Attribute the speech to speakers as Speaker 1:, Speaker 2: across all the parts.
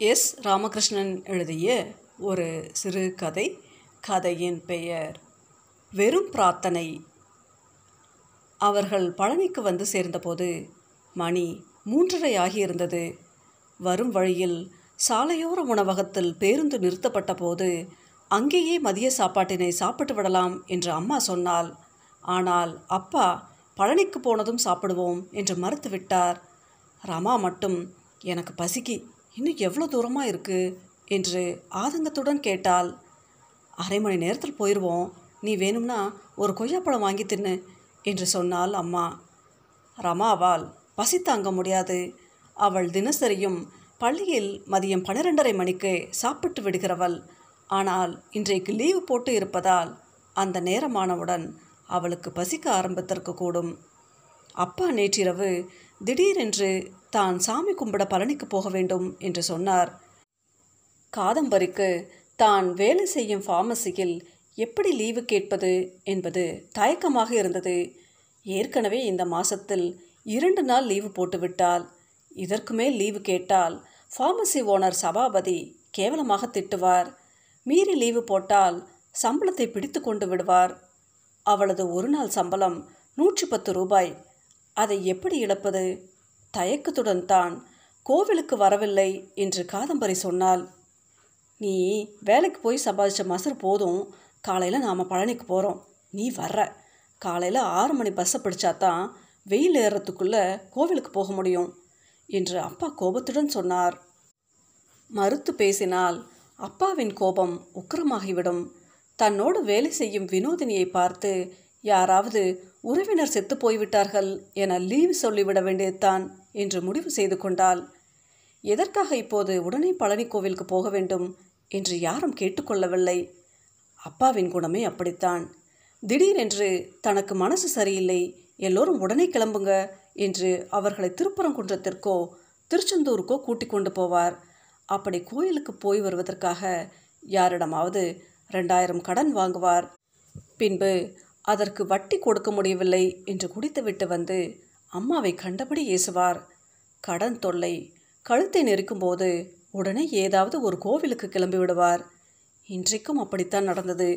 Speaker 1: S. Ramakrishnan எழுதிய ஒரு சிறு கதை கதையின் பெயர் வெறும் பிரார்த்தனை. அவர்கள் பழனிக்கு வந்து சேர்ந்தபோது மணி மூன்றரை ஆகியிருந்தது வரும் வழியில் சாலையோர உணவகத்தில் பேருந்து நிறுத்தப்பட்ட போது அங்கேயே மதிய சாப்பாட்டினை சாப்பிட்டு விடலாம் என்று அம்மா சொன்னாள். ஆனால் அப்பா பழனிக்கு போனதும் சாப்பிடுவோம் என்று மறுத்துவிட்டார். ரமா மட்டும் எனக்கு பசிக்கு. இன்னும் எவ்வளோ தூரமாக இருக்குது என்று ஆதங்கத்துடன் கேட்டாள். அரை மணி நேரத்தில் போயிடுவோம் நீ வேணும்னா ஒரு கொய்யாப்பழம் வாங்கி தின்னு என்று சொன்னாள் அம்மா. ரமாவால் பசி தாங்க முடியாது. அவள் தினசரியும் பள்ளியில் மதியம் பன்னிரெண்டரை மணிக்கு சாப்பிட்டு விடுகிறவள். ஆனால் இன்றைக்கு லீவு போட்டு இருப்பதால் அந்த நேரமானவுடன் அவளுக்கு பசிக்க ஆரம்பித்திருக்க கூடும். அப்பா நேற்றிரவு திடீரென்று தான் சாமி கும்பிட பழனிக்கு போக வேண்டும் என்று சொன்னார். காதம்பரிக்கு தான் வேலை செய்யும் ஃபார்மசியில் எப்படி லீவு கேட்பது என்பது தயக்கமாக இருந்தது. ஏற்கனவே இந்த மாசத்தில் இரண்டு நாள் லீவு போட்டுவிட்டால் இதற்கு மேல் லீவு கேட்டால் ஃபார்மசி ஓனர் சபாபதி கேவலமாக திட்டுவார். மீறி லீவு போட்டால் சம்பளத்தை பிடித்து கொண்டு விடுவார். அவளது ஒரு நாள் சம்பளம் நூற்றி பத்து ரூபாய் அதை எப்படி இழப்பது? தயக்கத்துடன் தான் கோவிலுக்கு வரவில்லை என்று காதம்பரி சொன்னாள். நீ வேலைக்கு போய் சம்பாதிச்ச மசர் போதும். காலையில் நாம் பழனிக்கு போகிறோம் நீ வர்ற. காலையில் ஆறு மணி பஸ்ஸை பிடிச்சா தான் வெயில் ஏறுறதுக்குள்ளே கோவிலுக்கு போக முடியும் என்று அப்பா கோபத்துடன் சொன்னார். மறுத்து பேசினால் அப்பாவின் கோபம் உக்கிரமாகிவிடும். தன்னோடு வேலை செய்யும் வினோதினியை பார்த்து யாராவது உறவினர் செத்து போய்விட்டார்கள் என லீவு சொல்லிவிட வேண்டியதுதான் என்று முடிவு செய்து கொண்டாள். எதற்காக இப்போது உடனே பழனி கோவிலுக்கு போக வேண்டும்? என்று யாரும் கேட்டுக்கொள்ளவில்லை. அப்பாவின் குணமே அப்படித்தான். திடீரென்று தனக்கு மனசு சரியில்லை எல்லோரும் உடனே கிளம்புங்க என்று அவர்களை திருப்பரங்குன்றத்திற்கோ திருச்செந்தூருக்கோ கூட்டிக் கொண்டு போவார். அப்படி கோயிலுக்கு போய் வருவதற்காக யாரிடமாவது ரெண்டாயிரம் கடன் வாங்குவார். பின்பு அதற்கு வட்டி கொடுக்க முடியவில்லை என்று குடித்துவிட்டு வந்து அம்மாவை கண்டபடி ஏசுவார். கடன் தொல்லை கழுத்தை நெருக்கும்போது உடனே ஏதாவது ஒரு கோவிலுக்கு கிளம்பி விடுவார். இன்றைக்கும் அப்படித்தான் நடந்தது.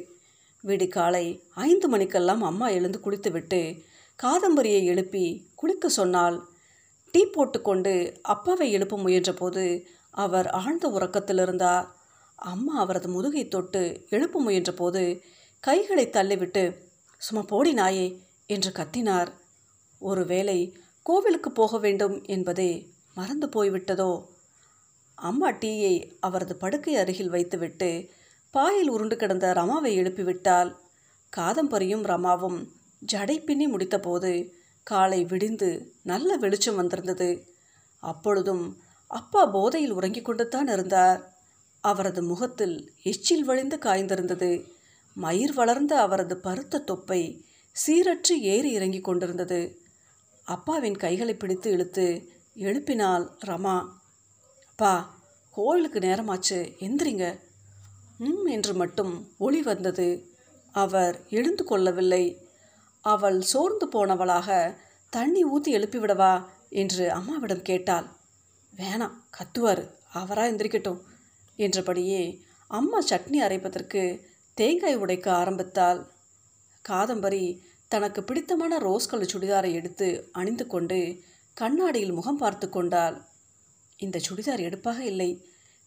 Speaker 1: விடிகாலை ஐந்து மணிக்கெல்லாம் அம்மா எழுந்து குளித்துவிட்டு காதம்பரியை எழுப்பி குளிக்க சொன்னால் டீ போட்டுக்கொண்டு அப்பாவை எழுப்ப முயன்றபோது அவர் ஆழ்ந்த உறக்கத்தில் இருந்தார் அம்மா அவரது முதுகை தொட்டு எழுப்ப முயன்றபோது கைகளை தள்ளிவிட்டு சும்மா போடி நாயே என்று கத்தினார். ஒருவேளை கோவிலுக்கு போக வேண்டும் என்பதே மறந்து போய்விட்டதோ? அம்மா டீயை அவரது படுக்கை அருகில் வைத்துவிட்டு பாயில் உருண்டு கிடந்த ரமாவை எழுப்பிவிட்டால் காதம்பரியும் ரமாவும் ஜடை பின்னி முடித்தபோது காலை விடிந்து நல்ல வெளிச்சம் வந்திருந்தது. அப்பொழுதும் அப்பா போதையில் உறங்கிக் கொண்டுத்தான் இருந்தார். அவரது முகத்தில் எச்சில் வழிந்து காய்ந்திருந்தது. மயிர் வளர்ந்த அவரது பருத்த தொப்பை சீரற்று ஏறி இறங்கிக் கொண்டிருந்தது. அப்பாவின் கைகளை பிடித்து இழுத்து எழுப்பினாள் ரமா. அப்பா கோயிலுக்கு நேரமாச்சு. எந்திரிங்க. ம் என்று மட்டும் ஒளி வந்தது. அவர் எழுந்து கொள்ளவில்லை. அவள் சோர்ந்து போனவளாக தண்ணி ஊற்றி எழுப்பிவிடவா? என்று அம்மாவிடம் கேட்டாள். வேணாம் கத்துவார். அவராக எந்திரிக்கட்டும். என்றபடியே அம்மா சட்னி அரைப்பதற்கு தேங்காய் உடைக்க ஆரம்பித்தாள். காதம்பரி தனக்கு பிடித்தமான ரோஸ் கலர் சுடிதாரை எடுத்து அணிந்து கொண்டு கண்ணாடியில் முகம் பார்த்து கொண்டாள். இந்த சுடிதார் எடுப்பாக இல்லை.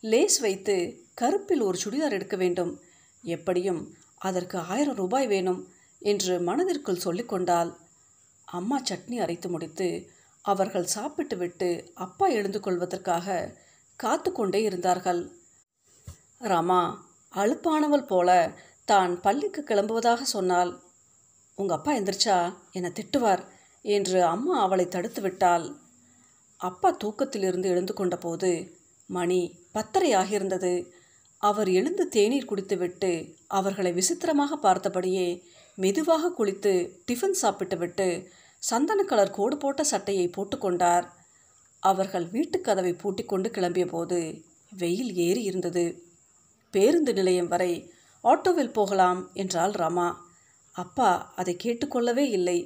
Speaker 1: லேஸ் வைத்து கருப்பில் ஒரு சுடிதார் எடுக்க வேண்டும். எப்படியும் அதற்கு ஆயிரம் ரூபாய் வேணும் என்று மனதிற்குள் சொல்லிக்கொண்டாள் அம்மா சட்னி அரைத்து முடித்து அவர்கள் சாப்பிட்டு விட்டு அப்பா எழுந்து கொள்வதற்காக காத்து கொண்டே இருந்தார்கள். ராமா அழுப்பானவள் போல தான் பள்ளிக்கு கிளம்புவதாக சொன்னாள் உங்கள் அப்பா எந்திரிச்சா? என்னை திட்டுவார் என்று அம்மா அவளை தடுத்து விட்டாள். அப்பா தூக்கத்திலிருந்து எழுந்து கொண்டபோது மணி பத்தரை ஆகியிருந்தது. அவர் எழுந்து தேநீர் குடித்துவிட்டு அவர்களை விசித்திரமாக பார்த்தபடியே மெதுவாக குளித்து டிஃபன் சாப்பிட்டுவிட்டு சந்தன கலர் கோடு போட்ட சட்டையை போட்டுக்கொண்டார் அவர்கள் வீட்டுக் கதவை பூட்டிக்கொண்டு கிளம்பிய போது வெயில் ஏறி இருந்தது. பேருந்து நிலையம் வரை ஆட்டோவில் போகலாம் என்றாள் ரமா. அப்பா அதை கேட்டுக்கொள்ளவே இல்லை.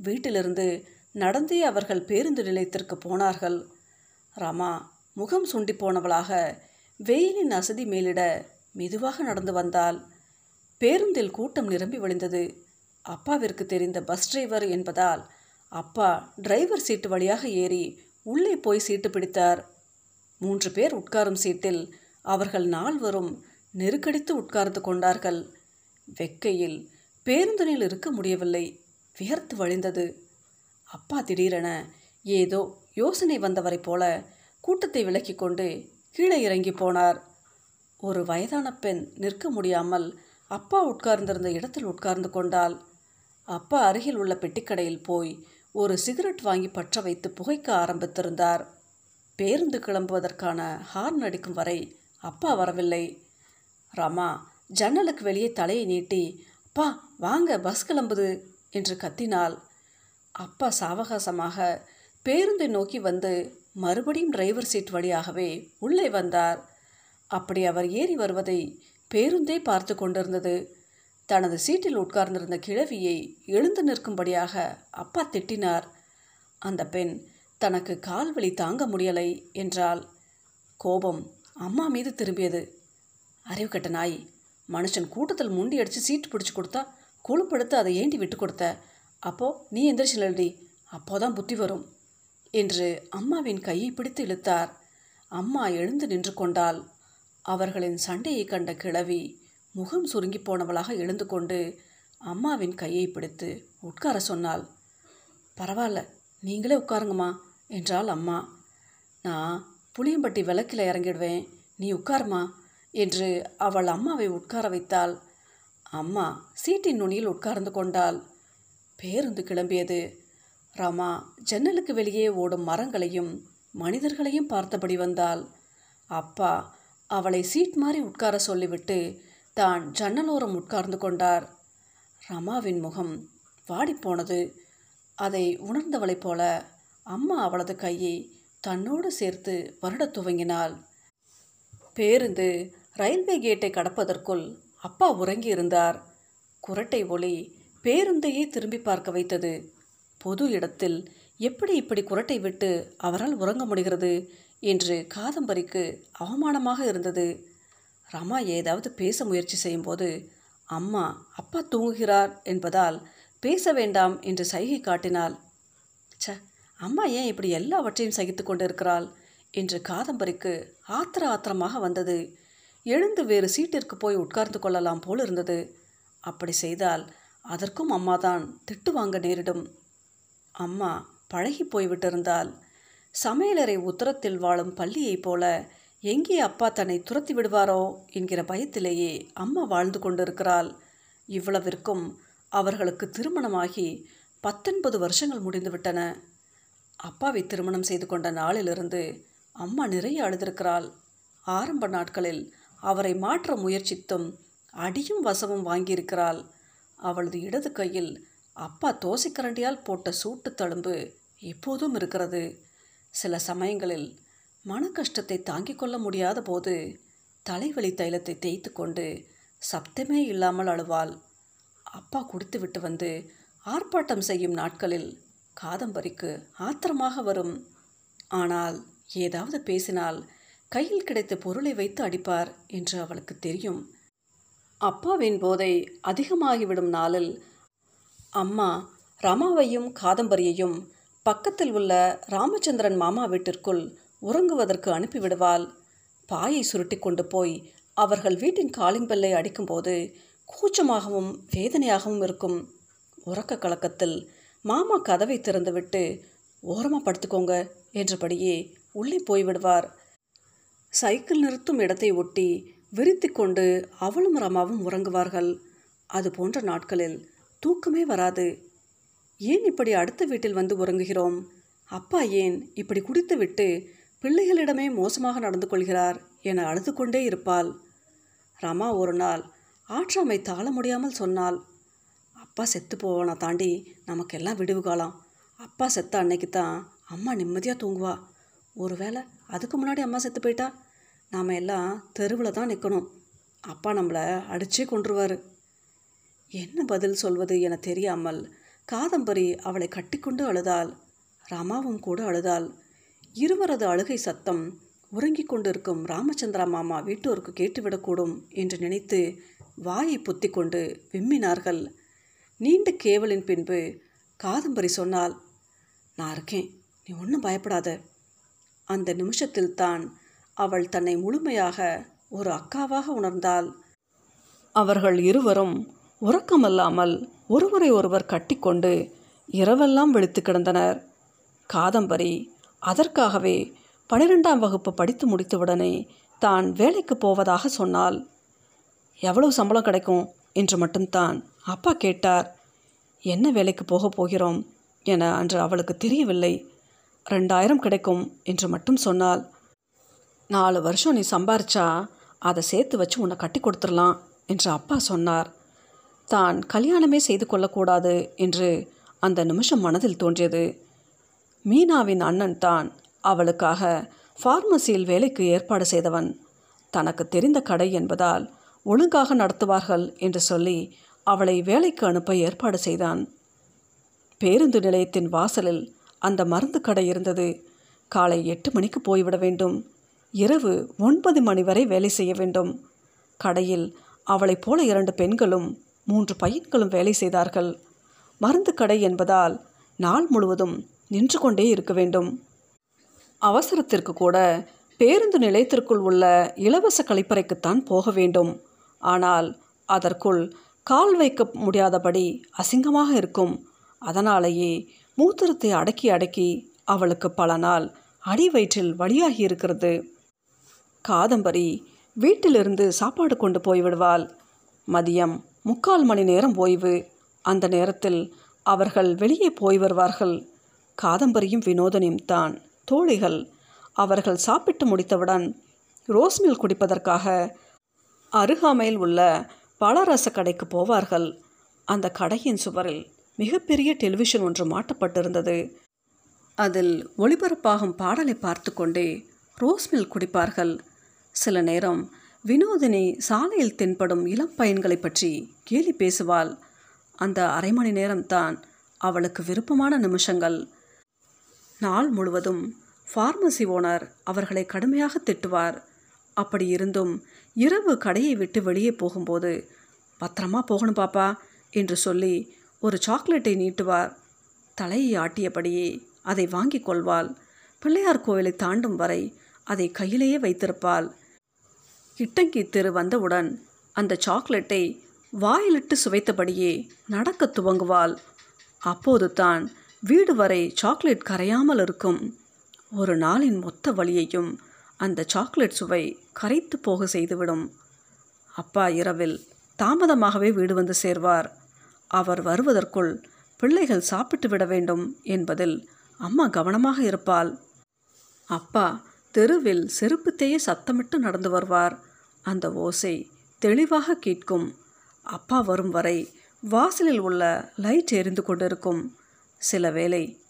Speaker 1: வீட்டிலிருந்து நடந்தே அவர்கள் பேருந்து நிலையத்திற்கு போனார்கள். ரமா முகம் சுண்டி போனவளாக வெயிலின் அசதி மேலிட மெதுவாக நடந்து வந்தால் பேருந்தில் கூட்டம் நிரம்பி வழிந்தது. அப்பாவிற்கு தெரிந்த பஸ் டிரைவர் என்பதால் அப்பா டிரைவர் சீட்டு வழியாக ஏறி உள்ளே போய் சீட்டு பிடித்தார். மூன்று பேர் உட்காரும் சீட்டில் அவர்கள் நால்வரும் நெருக்கடித்து உட்கார்ந்து கொண்டார்கள். வெக்கையில் பேருந்தினில் இருக்க முடியவில்லை. வியர்த்து வழிந்தது. அப்பா திடீரென ஏதோ யோசனை வந்தவரைப் போல கூட்டத்தை விலக்கி கொண்டு கீழே இறங்கி போனார். ஒரு வயதான பெண் நிற்க முடியாமல் அப்பா உட்கார்ந்திருந்த இடத்தில் உட்கார்ந்து கொண்டாள். அப்பா அருகில் உள்ள பெட்டிக்கடையில் போய் ஒரு சிகரெட் வாங்கி பற்ற வைத்து புகைக்க ஆரம்பித்திருந்தார். பேருந்து கிளம்புவதற்கான ஹார்ன் அடிக்கும் வரை அப்பா வரவில்லை. ரமா ஜன்னலுக்கு வெளியே தலையை நீட்டி அப்பா வாங்க பஸ் கிளம்புது என்று கத்தினாள். அப்பா சாவகாசமாக பேருந்தை நோக்கி வந்து மறுபடியும் டிரைவர் சீட் வழியாகவே உள்ளே வந்தார். அப்படி அவர் ஏறி வருவதை பேருந்தே பார்த்து கொண்டிருந்தது. தனது சீட்டில் உட்கார்ந்திருந்த கிழவியை எழுந்து நிற்கும்படியாக அப்பா திட்டினார். அந்த பெண் தனக்கு கால்வழி தாங்க முடியலை என்றால் கோபம் அம்மா மீது திரும்பியது. அறிவு கட்ட நாய் மனுஷன் கூட்டத்தில் முண்டி அடித்து சீட்டு பிடிச்சி கொடுத்தா கொழுப்படுத்து அதை ஏண்டி விட்டு கொடுத்த. அப்போ நீ எந்திரிச்சு அப்போ அப்போதான் புத்தி வரும் என்று அம்மாவின் கையை பிடித்து இழுத்தார். அம்மா எழுந்து நின்று கொண்டாள். அவர்களின் சண்டையை கண்ட கிழவி முகம் சுருங்கி போனவளாக எழுந்து கொண்டு அம்மாவின் கையை பிடித்து உட்கார சொன்னாள். பரவாயில்ல நீங்களே உட்காருங்கம்மா என்றாள் அம்மா. நான் புளியம்பட்டி விளக்கில் இறங்கிடுவேன். நீ உட்காருமா? என்று அவள் அம்மாவை உட்கார வைத்தாள். அம்மா சீட்டின் நுனியில் உட்கார்ந்து கொண்டாள். பேருந்து கிளம்பியது. ராமா ஜன்னலுக்கு வெளியே ஓடும் மரங்களையும் மனிதர்களையும் பார்த்தபடி வந்தாள். அப்பா அவளை சீட் மாறி உட்கார சொல்லிவிட்டு தான் ஜன்னலோரம் உட்கார்ந்து கொண்டார். ரமாவின் முகம் வாடிப்போனது. அதை உணர்ந்தவளைப் போல அம்மா அவளது கையை தன்னோடு சேர்த்து வருடத் துவங்கினாள். பேருந்து ரயில்வே கேட்டை கடப்பதற்குள் அப்பா உறங்கி இருந்தார் குரட்டை ஒளி பேருந்தையே திரும்பி பார்க்க வைத்தது. பொது இடத்தில் எப்படி இப்படி குரட்டை விட்டு அவரால் உறங்க முடிகிறது என்று காதம்பரிக்கு அவமானமாக இருந்தது. ரமா ஏதாவது பேச முயற்சி செய்யும்போது அம்மா அப்பா தூங்குகிறார் என்பதால் பேச வேண்டாம் என்று சைகை காட்டினாள். ச்ச அம்மா ஏன் இப்படி எல்லாவற்றையும் சகித்து கொண்டிருக்கிறாள்? என்று காதம்பரிக்கு ஆத்திர ஆத்திரமாக வந்தது. எழுந்து வேறு சீட்டிற்கு போய் உட்கார்ந்து கொள்ளலாம் போல் இருந்தது. அப்படி செய்தால் அதற்கும் அம்மாதான் திட்டு வாங்க நேரிடும். அம்மா பழகி போய்விட்டிருந்தால் சமையலறை உத்தரத்தில் வாழும் பள்ளியைப் போல எங்கே அப்பா தன்னை துரத்தி விடுவாரோ? என்கிற பயத்திலேயே அம்மா வாழ்ந்து கொண்டிருக்கிறாள். இவ்வளவிற்கும் அவர்களுக்கு திருமணமாகி பத்தொன்பது வருஷங்கள் முடிந்துவிட்டன. அப்பாவை திருமணம் செய்து கொண்ட நாளிலிருந்து அம்மா நிறைய அழுதிருக்கிறாள். ஆரம்ப நாட்களில் அவரை மாற்ற முயற்சித்தும் அடியும் வசவும் வாங்கியிருக்கிறாள். அவளது இடது கையில் அப்பா தோசைக்கரண்டியால் போட்ட சூட்டு தழும்பு எப்போதும் இருக்கிறது. சில சமயங்களில் மன கஷ்டத்தை தாங்கிக் கொள்ள முடியாத போது தலைவலி தைலத்தை தேய்த்து கொண்டு சப்தமே இல்லாமல் அழுவாள். அப்பா குடித்துவிட்டு வந்து ஆர்ப்பாட்டம் செய்யும் நாட்களில் காதம்பரிக்கு ஆத்திரமாக வரும். ஆனால் ஏதாவது பேசினால் கையில் கிடைத்த பொருளை வைத்து அடிப்பார் என்று அவளுக்கு தெரியும். அப்பாவின் போதை அதிகமாகிவிடும் நாளில் அம்மா ரமாவையும் காதம்பரியையும் பக்கத்தில் உள்ள ராமச்சந்திரன் மாமா வீட்டிற்குள் உறங்குவதற்கு அனுப்பிவிடுவாள். பாயை சுருட்டி கொண்டு போய் அவர்கள் வீட்டின் காலிங் பெல்லை அடிக்கும்போது கூச்சமாகவும் வேதனையாகவும் இருக்கும். உறக்க கலக்கத்தில் மாமா கதவை திறந்துவிட்டு ஓரமாக படுத்துக்கோங்க என்றபடியே உள்ளே போய்விடுவார். சைக்கிள் நிறுத்தும் இடத்தை ஒட்டி விரித்தி கொண்டு அவளும் ரமாவும் உறங்குவார்கள். அது போன்ற நாட்களில் தூக்கமே வராது. ஏன் இப்படி அடுத்த வீட்டில் வந்து உறங்குகிறோம்? அப்பா ஏன் இப்படி குடித்துவிட்டு பிள்ளைகளிடமே மோசமாக நடந்து கொள்கிறார் என அழுது கொண்டே இருப்பாள். ரமா ஒரு நாள் ஆற்றாமை தாழ முடியாமல் சொன்னாள் அப்பா செத்து போவானா தாண்டி நமக்கெல்லாம் விடுவு காலம். அப்பா செத்த அன்னைக்கு தான் அம்மா நிம்மதியாக தூங்குவா. ஒருவேளை அதுக்கு முன்னாடி அம்மா செத்து போயிட்டா? நாம் எல்லாம் தெருவில் தான் நிற்கணும் அப்பா நம்மளை அடிச்சே கொன்றுவார். என்ன பதில் சொல்வது என தெரியாமல் காதம்பரி அவளை கட்டிக்கொண்டு அழுதாள். ரமாவும் கூட அழுதாள். இருவரது அழுகை சத்தம் உறங்கிக் கொண்டிருக்கும் ராமச்சந்திரா மாமா வீட்டோருக்கு கேட்டுவிடக்கூடும் என்று நினைத்து வாயை பொத்தி கொண்டு விம்மினார்கள். நீண்ட கேவலின் பின்பு காதம்பரி சொன்னால் நான் இருக்கேன். நீ ஒன்றும் பயப்படாத. அந்த நிமிஷத்தில் தான் அவள் தன்னை முழுமையாக ஒரு அக்காவாக உணர்ந்தாள். அவர்கள் இருவரும் உறக்கமல்லாமல் ஒருவரை ஒருவர் கட்டிக்கொண்டு இரவெல்லாம் வெளித்து கிடந்தனர். காதம்பரி அதற்காகவே பனிரெண்டாம் வகுப்பு படித்து முடித்தவுடனே தான் வேலைக்கு போவதாக சொன்னாள். எவ்வளவு சம்பளம் கிடைக்கும்? என்று மட்டும்தான் அப்பா கேட்டார். என்ன வேலைக்கு போகப் போகிறோம்? என அன்று அவளுக்கு தெரியவில்லை. ரெண்டாயிரம் கிடைக்கும் என்று மட்டும் சொன்னாள். நாலு வருஷம் நீ சம்பாரிச்சா அதை சேர்த்து வச்சு உன்னை கட்டி கொடுத்துடலாம் என்று அப்பா சொன்னார். தான் கல்யாணமே செய்து கொள்ளக்கூடாது என்று அந்த நிமிஷம் மனதில் தோன்றியது. மீனாவின் அண்ணன் தான் அவளுக்காக ஃபார்மசியில் வேலைக்கு ஏற்பாடு செய்தவன். தனக்கு தெரிந்த கடை என்பதால் ஒழுங்காக நடத்துவார்கள் என்று சொல்லி அவளை வேலைக்கு அனுப்ப ஏற்பாடு செய்தான். பேருந்து நிலையத்தின் வாசலில் அந்த மருந்து கடை இருந்தது. காலை எட்டு மணிக்கு போய்விட வேண்டும். இரவு ஒன்பது மணி வரை வேலை செய்ய வேண்டும். கடையில் அவளைப் போல இரண்டு பெண்களும் மூன்று பையன்களும் வேலை செய்தார்கள். மருந்து கடை என்பதால் நாள் முழுவதும் நின்று கொண்டே இருக்க வேண்டும். அவசரத்திற்கு கூட பேருந்து நிலையத்திற்குள் உள்ள இலவச கழிப்பறைக்குத்தான் போக வேண்டும். ஆனால் அதற்குள் கால் வைக்க முடியாதபடி அசிங்கமாக இருக்கும். அதனாலேயே மூத்திரத்தை அடக்கி அடக்கி அவளுக்கு பல நாள் அடி வயிற்றில் வழியாகி இருக்கிறது. காதம்பரி வீட்டிலிருந்து சாப்பாடு கொண்டு போய்விடுவாள். மதியம் முக்கால் மணி நேரம் ஓய்வு. அந்த நேரத்தில் அவர்கள் வெளியே போய் வருவார்கள். காதம்பரியும் வினோதனியும் தான் தோழிகள். அவர்கள் சாப்பிட்டு முடித்தவுடன் ரோஸ்மில் குடிப்பதற்காக அருகாமையில் உள்ள பலரச கடைக்கு போவார்கள். அந்த கடையின் சுவரில் மிகப்பெரிய டெலிவிஷன் ஒன்று மாட்டப்பட்டிருந்தது. அதில் ஒளிபரப்பாகும் பாடலை பார்த்து கொண்டே ரோஸ்மில் குடிப்பார்கள். சில நேரம் வினோதினி சாலையில் தென்படும் இளம் பையன்களை பற்றி கேலி பேசுவாள். அந்த அரை மணி நேரம்தான் அவளுக்கு விருப்பமான நிமிஷங்கள். நாள் முழுவதும் ஃபார்மசி ஓனர் அவர்களை கடுமையாக திட்டுவார். அப்படி இருந்தும் இரவு கடையை விட்டு வெளியே போகும்போது பத்திரமா போகணும் பாப்பா என்று சொல்லி ஒரு சாக்லேட்டை நீட்டுவார். தலையை ஆட்டியபடியே அதை வாங்கிக் கொள்வாள். பிள்ளையார் கோவிலை தாண்டும் வரை அதை கையிலேயே வைத்திருப்பாள். இட்டங்கி தெரு வந்தவுடன் அந்த சாக்லேட்டை வாயிலிட்டு சுவைத்தபடியே நடக்க துவங்குவாள். அப்போது தான் வீடு வரை சாக்லேட் கரையாமல் இருக்கும். ஒரு நாளின் மொத்த வழியையும் அந்த சாக்லேட் சுவை கரைத்து போக செய்துவிடும். அப்பா இரவில் தாமதமாகவே வீடு வந்து சேர்வார். அவர் வருவதற்குள் பிள்ளைகள் சாப்பிட்டு விட வேண்டும் என்பதில் அம்மா கவனமாக இருப்பாள். அப்பா தெருவில் செருப்பு தேய சத்தமிட்டு நடந்து வருவார். அந்த ஓசை தெளிவாக கேட்கும். அப்பா வரும் வரை வாசலில் உள்ள லைட் எரிந்து கொண்டிருக்கும். சில வேளை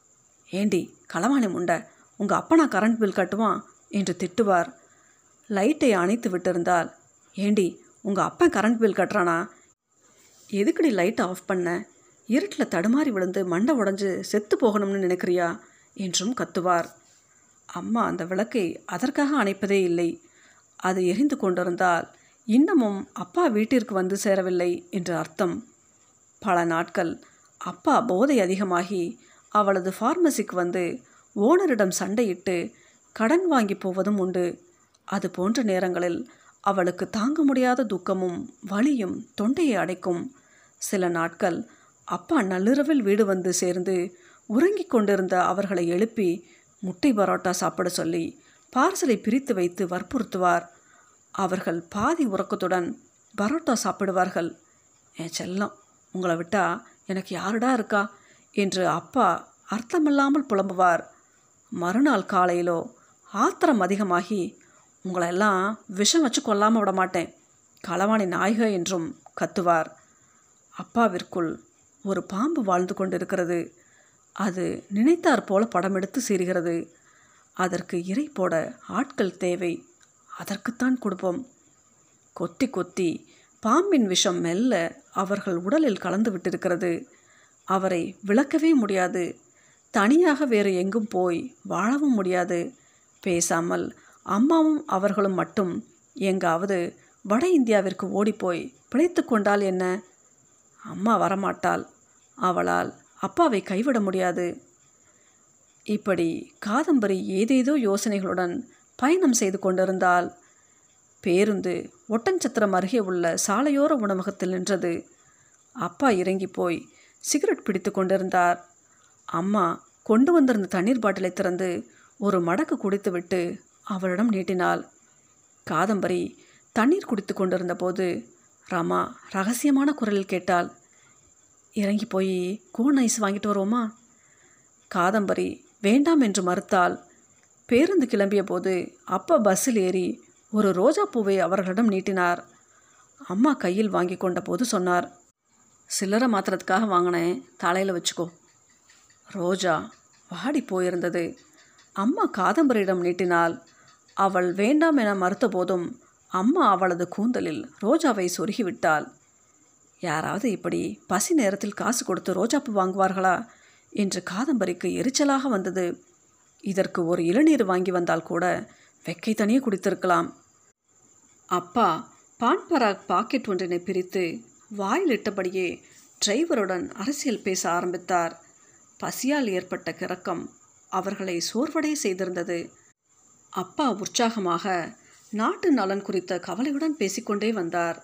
Speaker 1: ஏண்டி களவாணி முண்டை உங்கள் அப்பா நான் கரண்ட் பில் கட்டுவான். என்று திட்டுவார். லைட்டை அணைத்து விட்டிருந்தால் ஏண்டி உங்கள் அப்பா கரண்ட் பில் கட்டுறானா? எதுக்குடி லைட்டை ஆஃப் பண்ண? இருட்டில் தடுமாறி விழுந்து மண்டை உடஞ்சு செத்து போகணும்னு நினைக்கிறியா? என்றும் கத்துவார். அம்மா அந்த விளக்கை அதற்காக அணைப்பதே இல்லை. அது எரிந்து கொண்டிருந்தால் இன்னமும் அப்பா வீட்டிற்கு வந்து சேரவில்லை என்று அர்த்தம். பல நாட்கள் அப்பா போதை அதிகமாகி அவளது ஃபார்மசிக்கு வந்து ஓனரிடம் சண்டையிட்டு கடன் வாங்கி போவதும் உண்டு. அது போன்ற நேரங்களில் அவளுக்கு தாங்க முடியாத துக்கமும் வலியும் தொண்டையை அடைக்கும். சில நாட்கள் அப்பா நள்ளிரவில் வீடு வந்து சேர்ந்து உறங்கிக் கொண்டிருந்த அவர்களை எழுப்பி முட்டை பரோட்டா சாப்பிட சொல்லி பார்சலை பிரித்து வைத்து வற்புறுத்துவார். அவர்கள் பாதி உறக்கத்துடன் பரோட்டா சாப்பிடுவார்கள். என் செல்லம் உங்களை விட்டா எனக்கு யாருடா இருக்கா? என்று அப்பா அர்த்தமில்லாமல் புலம்புவார். மறுநாள் காலையிலோ ஆத்திரம் அதிகமாகி உங்களெல்லாம் விஷம் வச்சு கொல்லாமல் விட மாட்டேன் களவாணி நாயக என்றும் கத்துவார். அப்பாவிற்குள் ஒரு பாம்பு வாழ்ந்து கொண்டிருக்கிறது. அது நினைத்தாற் போல படம் எடுத்து சீறுகிறது. அதற்கு இறை போட ஆட்கள் தேவை. அதற்குத்தான் கொடுப்போம். கொத்தி கொத்தி பாம்பின் விஷம் மெல்ல அவர்கள் உடலில் கலந்து விட்டிருக்கிறது. அவரை விளக்கவே முடியாது. தனியாக வேறு எங்கும் போய் வாழவும் முடியாது. பேசாமல் அம்மாவும் அவர்களும் மட்டும் எங்காவது வட இந்தியாவிற்கு ஓடிப்போய் பிழைத்து கொண்டால் என்ன? அம்மா வரமாட்டாள். அவளால் அப்பாவை கைவிட முடியாது. இப்படி காதம்பரி ஏதேதோ யோசனைகளுடன் பயணம் செய்து கொண்டிருந்தால் பேருந்து ஒட்டஞ்சத்திரம் அருகே உள்ள சாலையோர உணவகத்தில் நின்றது. அப்பா இறங்கி போய் சிகரெட் பிடித்து கொண்டிருந்தார். அம்மா கொண்டு வந்திருந்த தண்ணீர் பாட்டிலை திறந்து ஒரு மடக்கு குடித்துவிட்டு அவரிடம் நீட்டினாள். காதம்பரி தண்ணீர் குடித்து கொண்டிருந்த போது ராமா ரகசியமான குரலில் கேட்டாள். இறங்கி போய் கோன் ஐஸ் வாங்கிட்டு வருவோமா? காதம்பரி வேண்டாம் என்று மறுத்தால் பேருந்து கிளம்பிய போது அப்பா பஸ்ஸில் ஏறி ஒரு ரோஜா பூவை அவர்களிடம் நீட்டினார். அம்மா கையில் வாங்கி கொண்ட போது சொன்னார் சில்லறை மாத்திரத்துக்காக வாங்கினேன் தலையில் வச்சுக்கோ. ரோஜா வாடி போயிருந்தது. அம்மா காதம்பரியிடம் நீட்டினால் அவள் வேண்டாம் என மறுத்த போதும் அம்மா அவளது கூந்தலில் ரோஜாவை சொருகிவிட்டாள். யாராவது இப்படி பசி நேரத்தில் காசு கொடுத்து ரோஜாப்பூ வாங்குவார்களா என்று காதம்பரிக்கு எரிச்சலாக வந்தது. இதற்கு ஒரு இளநீர் வாங்கி வந்தால் கூட வெக்கை தனியே குடித்திருக்கலாம். அப்பா பான்பராக் பாக்கெட் ஒன்றினை பிரித்து வாயில் இட்டபடியே டிரைவருடன் அரசியல் பேச ஆரம்பித்தார். பசியால் ஏற்பட்ட கிறக்கம் அவர்களை சோர்வடை செய்திருந்தது. அப்பா உற்சாகமாக நாட்டு நலன் குறித்த கவலையுடன் பேசிக்கொண்டே வந்தார்.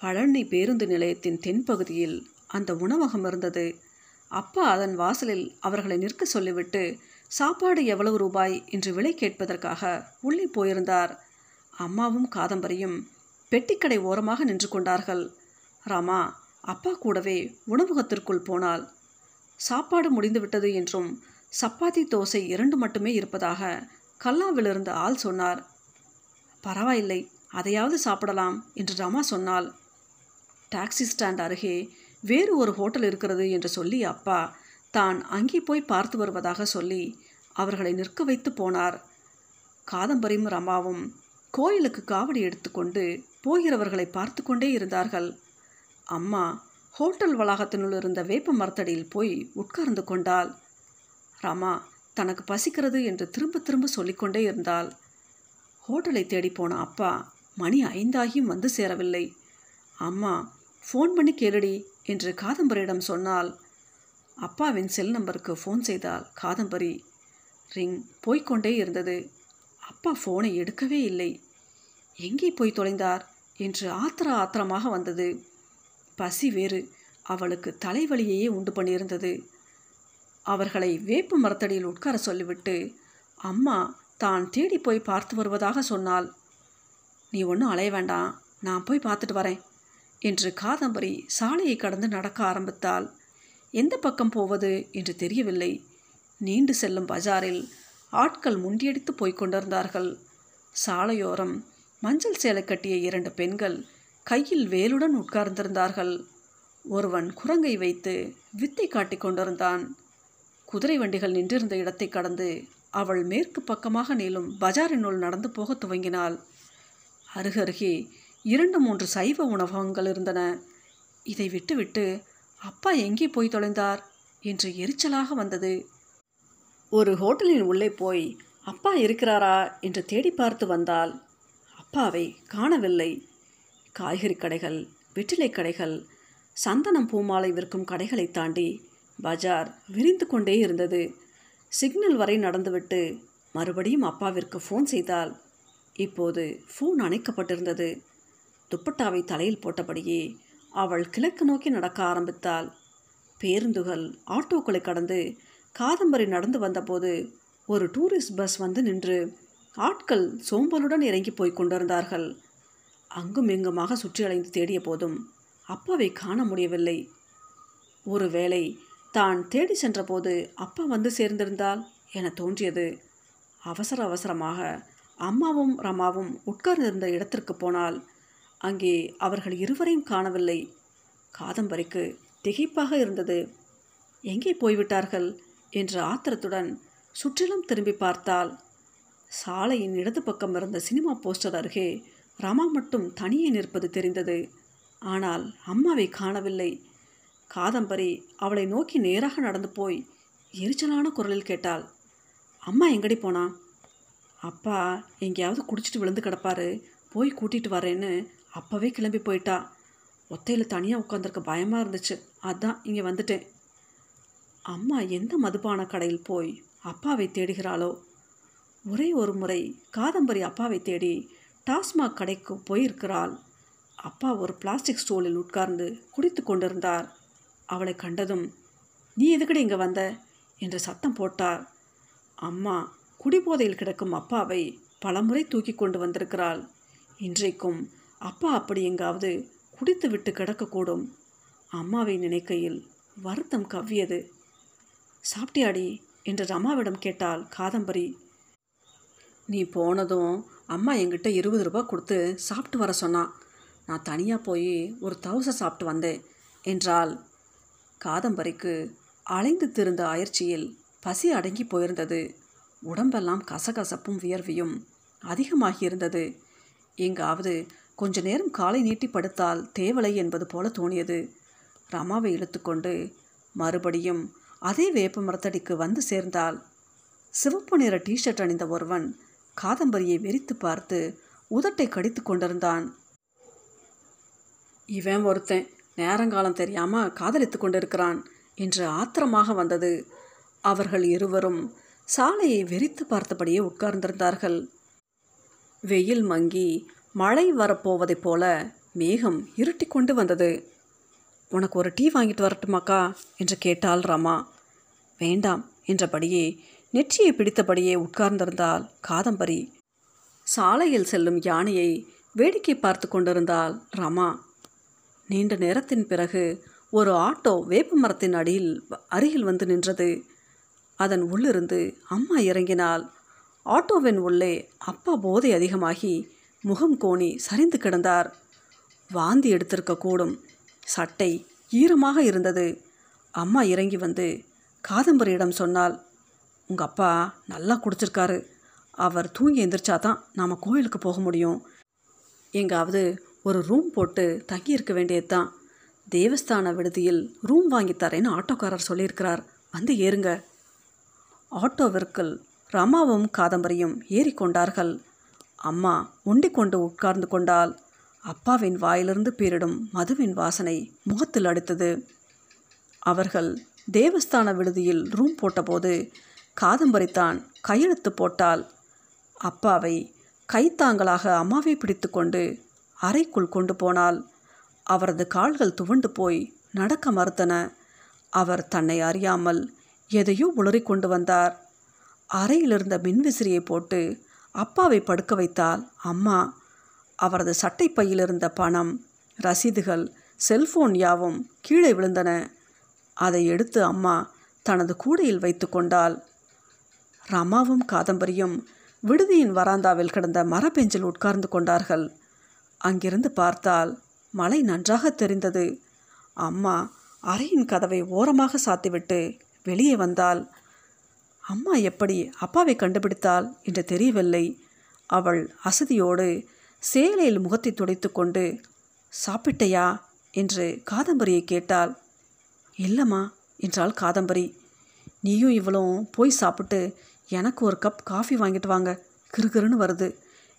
Speaker 1: பழனி பேருந்து நிலையத்தின் தென்பகுதியில் அந்த உணவகம் இருந்தது. அப்பா அதன் வாசலில் அவர்களை நிற்க சொல்லிவிட்டு சாப்பாடு எவ்வளவு ரூபாய் என்று விலை கேட்பதற்காக உள்ளே போயிருந்தார். அம்மாவும் காதம்பரியும் பெட்டிக்கடை ஓரமாக நின்று கொண்டார்கள். ராமா அப்பா கூடவே உணவகத்திற்குள் போனாள் சாப்பாடு முடிந்துவிட்டது என்றும் சப்பாத்தி தோசை இரண்டு மட்டுமே இருப்பதாக கல்லாவிலிருந்து ஆள் சொன்னார். பரவாயில்லை அதையாவது சாப்பிடலாம் என்று ரமா சொன்னாள். டாக்ஸி ஸ்டாண்ட் அருகே வேறு ஒரு ஹோட்டல் இருக்கிறது என்று சொல்லி அப்பா தான் அங்கே போய் பார்த்து வருவதாக சொல்லி அவர்களை நிற்க வைத்து போனார். காதம்பரியும் ரமாவும் கோயிலுக்கு காவடி எடுத்துக்கொண்டு போகிறவர்களை பார்த்து கொண்டே இருந்தார்கள். அம்மா ஹோட்டல் வளாகத்தினுள் இருந்த வேப்ப மரத்தடியில் போய் உட்கார்ந்து கொண்டாள். ரமா தனக்கு பசிக்கிறது என்று திரும்ப திரும்ப சொல்லிக்கொண்டே இருந்தாள். ஹோட்டலை தேடி போன அப்பா மணி ஐந்தாகியும் வந்து சேரவில்லை. அம்மா ஃபோன் பண்ணி கேளுடி என்று காதம்பரியிடம் சொன்னால் அப்பாவின் செல் நம்பருக்கு ஃபோன் செய்தால் காதம்பரி. ரிங் போய்க்கொண்டே இருந்தது. அப்பா ஃபோனை எடுக்கவே இல்லை. எங்கே போய் தொலைந்தார் என்று ஆத்திர ஆத்திரமாக வந்தது. பசி வேறு அவளுக்கு தலைவலியையே உண்டு பண்ணியிருந்தது. அவர்களை வேப்பு மரத்தடியில் உட்கார சொல்லிவிட்டு அம்மா தான் தேடி போய் பார்த்து வருவதாக சொன்னாள். நீ ஒன்றும் அலைய வேண்டாம் நான் போய் பார்த்துட்டு வரேன் என்று காதம்பரி சாலையை கடந்து நடக்க ஆரம்பித்தாள். எந்த பக்கம் போவது? என்று தெரியவில்லை. நீண்டு செல்லும் பஜாரில் ஆட்கள் முண்டியடித்து போய்க் கொண்டிருந்தார்கள். சாலையோரம் மஞ்சள் சேலை கட்டிய இரண்டு பெண்கள் கையில் வேலுடன் உட்கார்ந்திருந்தார்கள். ஒருவன் குரங்கை வைத்து வித்தை காட்டிக் கொண்டிருந்தான். குதிரை வண்டிகள் நின்றிருந்த இடத்தை கடந்து அவள் மேற்கு பக்கமாக நீளும் பஜாரினுள் நடந்து போக துவங்கினாள். அருகருகே இரண்டு மூன்று சைவ உணவகங்கள் இருந்தன. இதை விட்டுவிட்டு அப்பா எங்கே போய் தொலைந்தார்? என்று எரிச்சலாக வந்தது. ஒரு ஹோட்டலின் உள்ளே போய் அப்பா இருக்கிறாரா? என்று தேடி பார்த்து வந்தால் அப்பாவை காணவில்லை. காய்கறி கடைகள் வெற்றிலை கடைகள் சந்தனம் பூமாலை விற்கும் கடைகளை தாண்டி பஜார் விரிந்து கொண்டே இருந்தது. சிக்னல் வரை நடந்துவிட்டு மறுபடியும் அப்பாவிற்கு ஃபோன் செய்தால் இப்போது ஃபோன் அணைக்கப்பட்டிருந்தது. துப்பட்டாவை தலையில் போட்டபடியே அவள் கிழக்கு நோக்கி நடக்க ஆரம்பித்தாள். பேருந்துகள் ஆட்டோக்களை கடந்து காதம்பரி நடந்து வந்தபோது ஒரு டூரிஸ்ட் பஸ் வந்து நின்று ஆட்கள் சோம்பலுடன் இறங்கி போய் கொண்டிருந்தார்கள். அங்கும் இங்குமாக சுற்றி அலைந்து தேடிய போதும் அப்பாவை காண முடியவில்லை. ஒருவேளை தான் தேடி சென்றபோது அப்பா வந்து சேர்ந்திருந்தால் என தோன்றியது. அவசர அவசரமாக அம்மாவும் ரமாவும் உட்கார்ந்திருந்த இடத்திற்கு போனால் அங்கே அவர்கள் இருவரையும் காணவில்லை. காதம்பரிக்கு திகைப்பாக இருந்தது. எங்கே போய்விட்டார்கள்? என்ற ஆத்திரத்துடன் சுற்றிலும் திரும்பி பார்த்தால் சாலையின் இடது பக்கம் இருந்த சினிமா போஸ்டர் அருகே ரமா மட்டும் தனியே நிற்பது தெரிந்தது. ஆனால் அம்மாவை காணவில்லை. காதம்பரி அவளை நோக்கி நேராக நடந்து போய் எரிச்சலான குரலில் கேட்டாள். அம்மா எங்கடி போனா? அப்பா எங்கேயாவது குடிச்சிட்டு விழுந்து கிடப்பாரு. போய் கூட்டிகிட்டு வரேன்னு அப்போவே கிளம்பி போயிட்டா. ஒத்தையில் தனியாக உட்காந்துருக்க பயமாக இருந்துச்சு. அதான் இங்கே வந்துட்டேன். அம்மா எந்த மதுபான கடையில் போய் அப்பாவை தேடுகிறாளோ? ஒரே ஒரு முறை காதம்பரி அப்பாவை தேடி டாஸ்மாக் கடைக்கு போயிருக்கிறாள். அப்பா ஒரு பிளாஸ்டிக் ஸ்டூலில் உட்கார்ந்து குடித்து கொண்டிருந்தார். அவளை கண்டதும் நீ எதுக்கடி இங்கே வந்த? என்று சத்தம் போட்டார் அம்மா குடிபோதையில் கிடக்கும் அப்பாவை பலமுறை தூக்கி கொண்டு வந்திருக்கிறாள். இன்றைக்கும் அப்பா அப்படி எங்காவது குடித்து விட்டு கிடக்கக்கூடும். அம்மாவை நினைக்கையில் வருத்தம் கவ்வியது. சாப்பிட்டியாடி? என்று ரமாவிடம் கேட்டாள் காதம்பரி. நீ போனதும் அம்மா என்கிட்ட இருபது ரூபா கொடுத்து சாப்பிட்டு வர சொன்னான் நான் தனியாக போய் ஒரு தவசை சாப்பிட்டு வந்தேன் என்றாள் காதம்பரிக்கு அலைந்து திருந்த அயற்சியில் பசி அடங்கி போயிருந்தது. உடம்பெல்லாம் கசகசப்பும் வியர்வையும் அதிகமாகியிருந்தது. எங்காவது கொஞ்ச நேரம் காலை நீட்டி படுத்தால் தேவலை என்பது போல தோணியது. ரமாவை இழுத்துக்கொண்டு மறுபடியும் அதே வேப்ப மரத்தடிக்கு வந்து சேர்ந்தால் சிவப்பு நிற டிஷர்ட் அணிந்த ஒருவன் காதம்பரியை வெறித்து பார்த்து உதட்டை கடித்து கொண்டிருந்தான். இவன் ஒருத்தன். நேரங்காலம் தெரியாமல் காதலித்து கொண்டிருக்கிறான் என்று ஆத்திரமாக வந்தது. அவர்கள் இருவரும் சாலையை வெறித்து பார்த்தபடியே உட்கார்ந்திருந்தார்கள். வெயில் மங்கி மழை வரப்போவதைப் போல மேகம் இருட்டி கொண்டு வந்தது. உனக்கு ஒரு டீ வாங்கிட்டு வரட்டுமாக்கா? என்று கேட்டாள் ரமா. வேண்டாம் என்றபடியே நெற்றியை பிடித்தபடியே உட்கார்ந்திருந்தாள் காதம்பரி. சாலையில் செல்லும் யானையை வேடிக்கை பார்த்து கொண்டிருந்தாள் ரமா. நீண்ட நேரத்தின் பிறகு ஒரு ஆட்டோ வேப்ப மரத்தின் அடியில் அருகில் வந்து நின்றது. அதன் உள்ளிருந்து அம்மா இறங்கினால் ஆட்டோவின் உள்ளே அப்பா போதை அதிகமாகி முகம் கோணி சரிந்து கிடந்தார். வாந்தி எடுத்திருக்கக்கூடும் சட்டை ஈரமாக இருந்தது. அம்மா இறங்கி வந்து காதம்பரியிடம் சொன்னால் உங்கள் அப்பா நல்லா குடிச்சிருக்காரு. அவர் தூங்கி எந்திரிச்சா தான் நாம் கோயிலுக்கு போக முடியும். எங்காவது ஒரு ரூம் போட்டு தங்கியிருக்க வேண்டியது தான் தேவஸ்தான விடுதியில் ரூம் வாங்கி தரேன்னு ஆட்டோக்காரர் சொல்லியிருக்கிறார். வந்து ஏறுங்க. ஆட்டோவிற்குள் ரமாவும் காதம்பரியும் ஏறிக்கொண்டார்கள். அம்மா ஒண்டிக்கொண்டு உட்கார்ந்து கொண்டால் அப்பாவின் வாயிலிருந்து பீரிடும் மதுவின் வாசனை முகத்தில் அடித்தது. அவர்கள் தேவஸ்தான விடுதியில் ரூம் போட்டபோது காதம்பரித்தான் கையெழுத்து போட்டால் அப்பாவை கைத்தாங்களாக அம்மாவை பிடித்து கொண்டு அறைக்குள் கொண்டு போனால் அவரது கால்கள் துவண்டு போய் நடக்க மறுத்தன. அவர் தன்னை அறியாமல் எதையோ உளறி கொண்டு வந்தார். அறையிலிருந்த மின்விசிறியை போட்டு அப்பாவை படுக்க வைத்தால் அம்மா. அவரது சட்டைப்பையில் இருந்த பணம் ரசீதுகள் செல்போன் யாவும் கீழே விழுந்தன. அதை எடுத்து அம்மா தனது கூடையில் வைத்து கொண்டாள். ரமாவும் காதம்பரியும் விடுதியின் வராந்தாவில் கிடந்த மரபெஞ்சில் உட்கார்ந்து கொண்டார்கள். அங்கிருந்து பார்த்தால் மழை நன்றாக தெரிந்தது. அம்மா அறையின் கதவை ஓரமாக சாத்திவிட்டு வெளியே வந்தாள். அம்மா எப்படி அப்பாவை கண்டுபிடித்தாள் என்று தெரியவில்லை. அவள் அசதியோடு சேலையில் முகத்தை துடைத்து கொண்டு சாப்பிட்டையா? என்று காதம்பரியை கேட்டாள். இல்லைம்மா என்றாள் காதம்பரி. நீயும் இவளும் போய் சாப்பிட்டு எனக்கு ஒரு கப் காஃபி வாங்கிட்டு வாங்க. கிறுகிறுன்னு வருது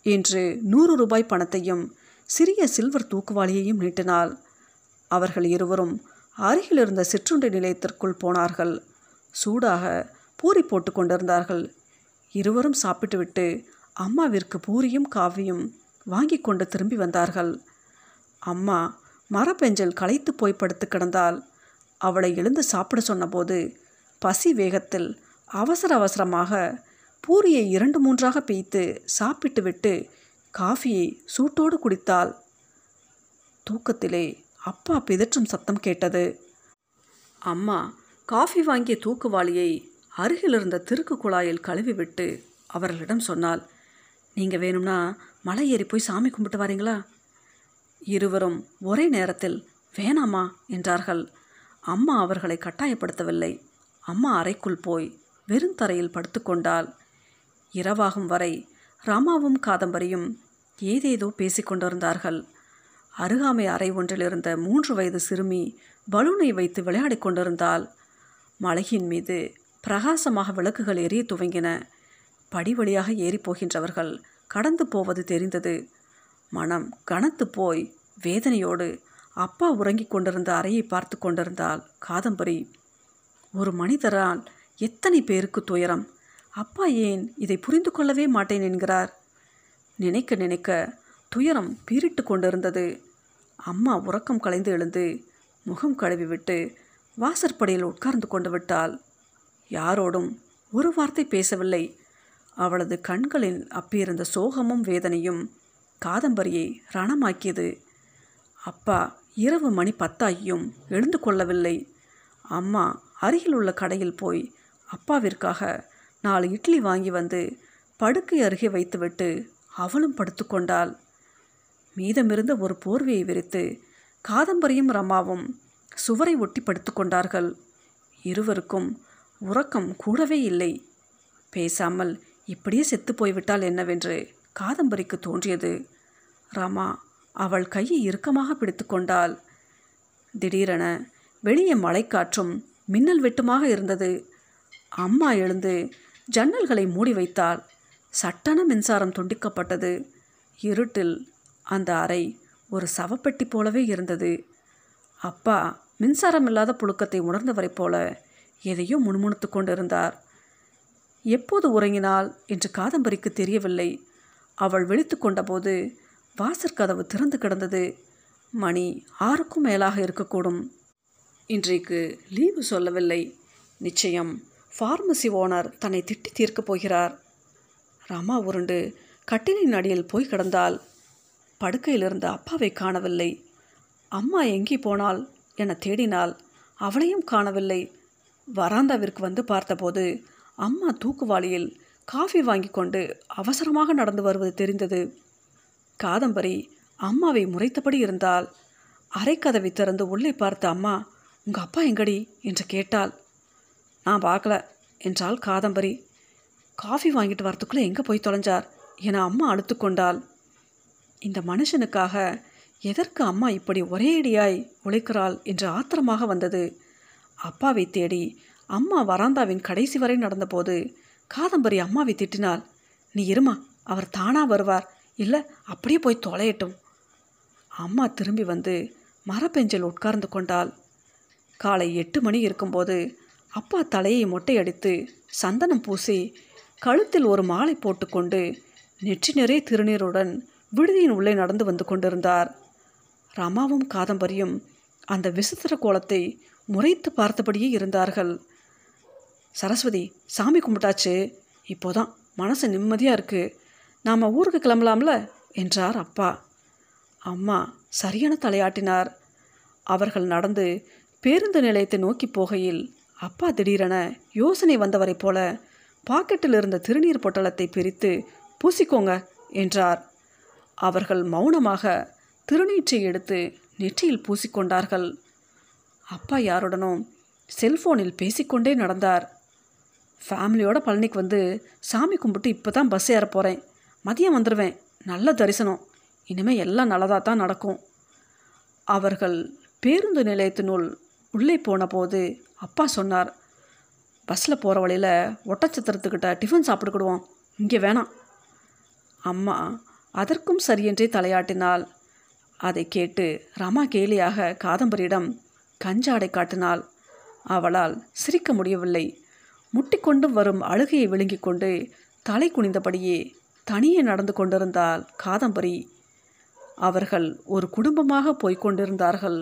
Speaker 1: என்று நூறு ரூபாய் பணத்தையும் சிறிய சில்வர் தூக்குவாளியையும் நீட்டினாள். அவர்கள் இருவரும் அருகிலிருந்த சிற்றுண்டி நிலையத்திற்குள் போனார்கள். சூடாக பூரி போட்டு கொண்டிருந்தார்கள். இருவரும் சாப்பிட்டுவிட்டு அம்மாவிற்கு பூரியும் காவியும் வாங்கி கொண்டு திரும்பி வந்தார்கள். அம்மா மரப்பெஞ்சில் களைத்து போய் படுத்து கிடந்தால் அவளை எழுந்து சாப்பிட சொன்னபோது பசி வேகத்தில் அவசர அவசரமாக பூரியை இரண்டு மூன்றாக பிய்த்து சாப்பிட்டுவிட்டு காஃபியை சூட்டோடு குடித்தாள் தூக்கத்திலே அப்பா பிதற்றும் சத்தம் கேட்டது. அம்மா காஃபி வாங்கிய தூக்குவாளியை அருகில் இருந்த திருக்கு குழாயில் கழுவிவிட்டு அவர்களிடம் சொன்னாள் நீங்கள் வேணும்னா மலை ஏறி போய் சாமி கும்பிட்டு வரீங்களா? இருவரும் ஒரே நேரத்தில் வேணாமா? என்றார்கள். அம்மா அவர்களை கட்டாயப்படுத்தவில்லை. அம்மா அறைக்குள் போய் வெறுந்தரையில் படுத்துக்கொண்டாள் இரவாகும் வரை ராமாவும் காதம்பரியும் ஏதேதோ பேசிக்கொண்டிருந்தார்கள் அருகாமை அறை ஒன்றில் இருந்த மூன்று வயது சிறுமி பலூனை வைத்து விளையாடிக் கொண்டிருந்தாள். மலையின் மீது பிரகாசமாக விளக்குகள் எரிய துவங்கின. படி வழியாக ஏறி போகின்றவர்கள் கடந்து போவது தெரிந்தது. மனம் கனத்து போய் வேதனையோடு அப்பா உறங்கிக் கொண்டிருந்த அறையை பார்த்து கொண்டிருந்தாள் காதம்பரி. ஒரு மனிதரால் எத்தனை பேருக்கு துயரம்? அப்பா ஏன் இதை புரிந்து கொள்ளவே மாட்டேன் என்கிறார். நினைக்க நினைக்க துயரம் பீரிட்டு கொண்டிருந்தது. அம்மா உறக்கம் கலைந்து எழுந்து முகம் கழுவிவிட்டு வாசற்படியில் உட்கார்ந்து கொண்டு விட்டாள். யாரோடும் ஒரு வார்த்தை பேசவில்லை. அவளது கண்களில் அப்பியிருந்த சோகமும் வேதனையும் காதம்பரியை ரணமாக்கியது. அப்பா இரவு மணி பத்தாகியும் எழுந்து கொள்ளவில்லை. அம்மா அருகில் உள்ள கடையில் போய் அப்பாவிற்காக நாலு இட்லி வாங்கி வந்து படுக்கை அருகே வைத்துவிட்டு அவளும் படுத்துக்கொண்டாள். மீதமிருந்த ஒரு போர்வையை விரித்து காதம்பரியும் ரமாவும் சுவரை ஒட்டி படுத்துக்கொண்டார்கள். இருவருக்கும் உறக்கம் கூடவே இல்லை. பேசாமல் இப்படியே செத்து போய்விட்டால் என்னவென்று காதம்பரிக்கு தோன்றியது. ரமா அவள் கையை இறுக்கமாக பிடித்து கொண்டாள். திடீரென வெளியே மழைக்காற்றும் மின்னல் வெட்டுமாக இருந்தது. அம்மா எழுந்து ஜன்னல்களை மூடி வைத்தாள். சட்டன மின்சாரம் துண்டிக்கப்பட்டது. இருட்டில் அந்த அறை ஒரு சவப்பெட்டி போலவே இருந்தது. அப்பா மின்சாரம் இல்லாத புழுக்கத்தை உணர்ந்தவரைப் போல எதையோ முணுமுணுத்து கொண்டிருந்தார். எப்போது உறங்கினாள் என்று காதம்பரிக்கு தெரியவில்லை. அவள் விழித்து கொண்டபோது வாசற்கதவு திறந்து கிடந்தது. மணி ஆறுக்கும் மேலாக இருக்கக்கூடும். இன்றைக்கு லீவு சொல்லவில்லை. நிச்சயம் ஃபார்மசி ஓனர் தன்னை திட்டி தீர்க்கப் போகிறார். ராமா உருண்டு கட்டிலின் அடியில் போய் கிடந்தாள் படுக்கையில் இருந்த அப்பாவை காணவில்லை. அம்மா எங்கே போனாள் என தேடினாள் அவளையும் காணவில்லை. வராந்தாவிற்கு வந்து பார்த்தபோது அம்மா தூக்குவாளியில் காஃபி வாங்கி கொண்டு அவசரமாக நடந்து வருவது தெரிந்தது. காதம்பரி அம்மாவை முறைத்தபடி இருந்தால் அரைக்கதவை திறந்து உள்ளே பார்த்த அம்மா உங்கள் அப்பா எங்கடி? என்று கேட்டாள். நான் பார்க்கல என்றாள் காதம்பரி. காஃபி வாங்கிட்டு வரத்துக்குள்ளே எங்கே போய் தொலைஞ்சார்? என அம்மா அழுத்து கொண்டாள். இந்த மனுஷனுக்காக எதற்கு அம்மா இப்படி ஒரேடியாய் உழைக்கிறாள் என்று ஆத்திரமாக வந்தது. அப்பாவை தேடி அம்மா வராந்தாவின் கடைசி வரை நடந்தபோது காதம்பரி அம்மாவை திட்டினாள். நீ இருமா அவர் தானா வருவார். இல்லை அப்படியே போய் தொலையட்டும். அம்மா திரும்பி வந்து மரப்பெஞ்சில் உட்கார்ந்து கொண்டாள். காலை எட்டு மணி இருக்கும்போது அப்பா தலையை மொட்டையடித்து சந்தனம் பூசி கழுத்தில் ஒரு மாலை போட்டுக்கொண்டு நெற்றி நிறைய திருநீருடன் விடுதியின் உள்ளே நடந்து வந்து கொண்டிருந்தார். ரமாவும் காதம்பரியும் அந்த விசித்திர கோலத்தை முறைத்து பார்த்தபடியே இருந்தார்கள். சரஸ்வதி சாமி கும்பிட்டாச்சு. இப்போதான் மனசு நிம்மதியாக இருக்குது நாம் ஊருக்கு கிளம்பலாம்ல? என்றார் அப்பா. அம்மா சரியான தலையாட்டினார். அவர்கள் நடந்து பேருந்து நிலையத்தை நோக்கி போகையில் அப்பா திடீரென யோசனை வந்தவரைப் போல பாக்கெட்டில் இருந்த திருநீர் பொட்டலத்தை பிரித்து பூசிக்கோங்க என்றார். அவர்கள் மௌனமாக திருநீற்றை எடுத்து நெற்றியில் பூசிக்கொண்டார்கள் அப்பா யாருடனும் செல்ஃபோனில் பேசிக்கொண்டே நடந்தார். ஃபேமிலியோட பழனிக்கு வந்து சாமி கும்பிட்டு இப்போ தான் பஸ் ஏற போகிறேன் மதியம் வந்துடுவேன் நல்ல தரிசனம். இனிமேல் எல்லாம் நல்லதாக தான் நடக்கும். அவர்கள் பேருந்து நிலையத்தினுள் உள்ளே போனபோது அப்பா சொன்னார் பஸ்ஸில் போகிற வழியில் ஒட்டச்சத்திரத்துக்கிட்ட டிஃபன் சாப்பிட்டுக்கிடுவோம். இங்கே வேணாம். அம்மா அதற்கும் சரியென்றே தலையாட்டினாள். அதை கேட்டு ரமா கேலியாக காதம்பரியிடம் கஞ்சாடை காட்டினாள். அவளால் சிரிக்க முடியவில்லை. முட்டிக்கொண்டு வரும் அழுகையை விழுங்கிக் கொண்டு தலை குனிந்தபடியே தனியே நடந்து கொண்டிருந்தாள் காதம்பரி. அவர்கள் ஒரு குடும்பமாக போய்க் கொண்டிருந்தார்கள்.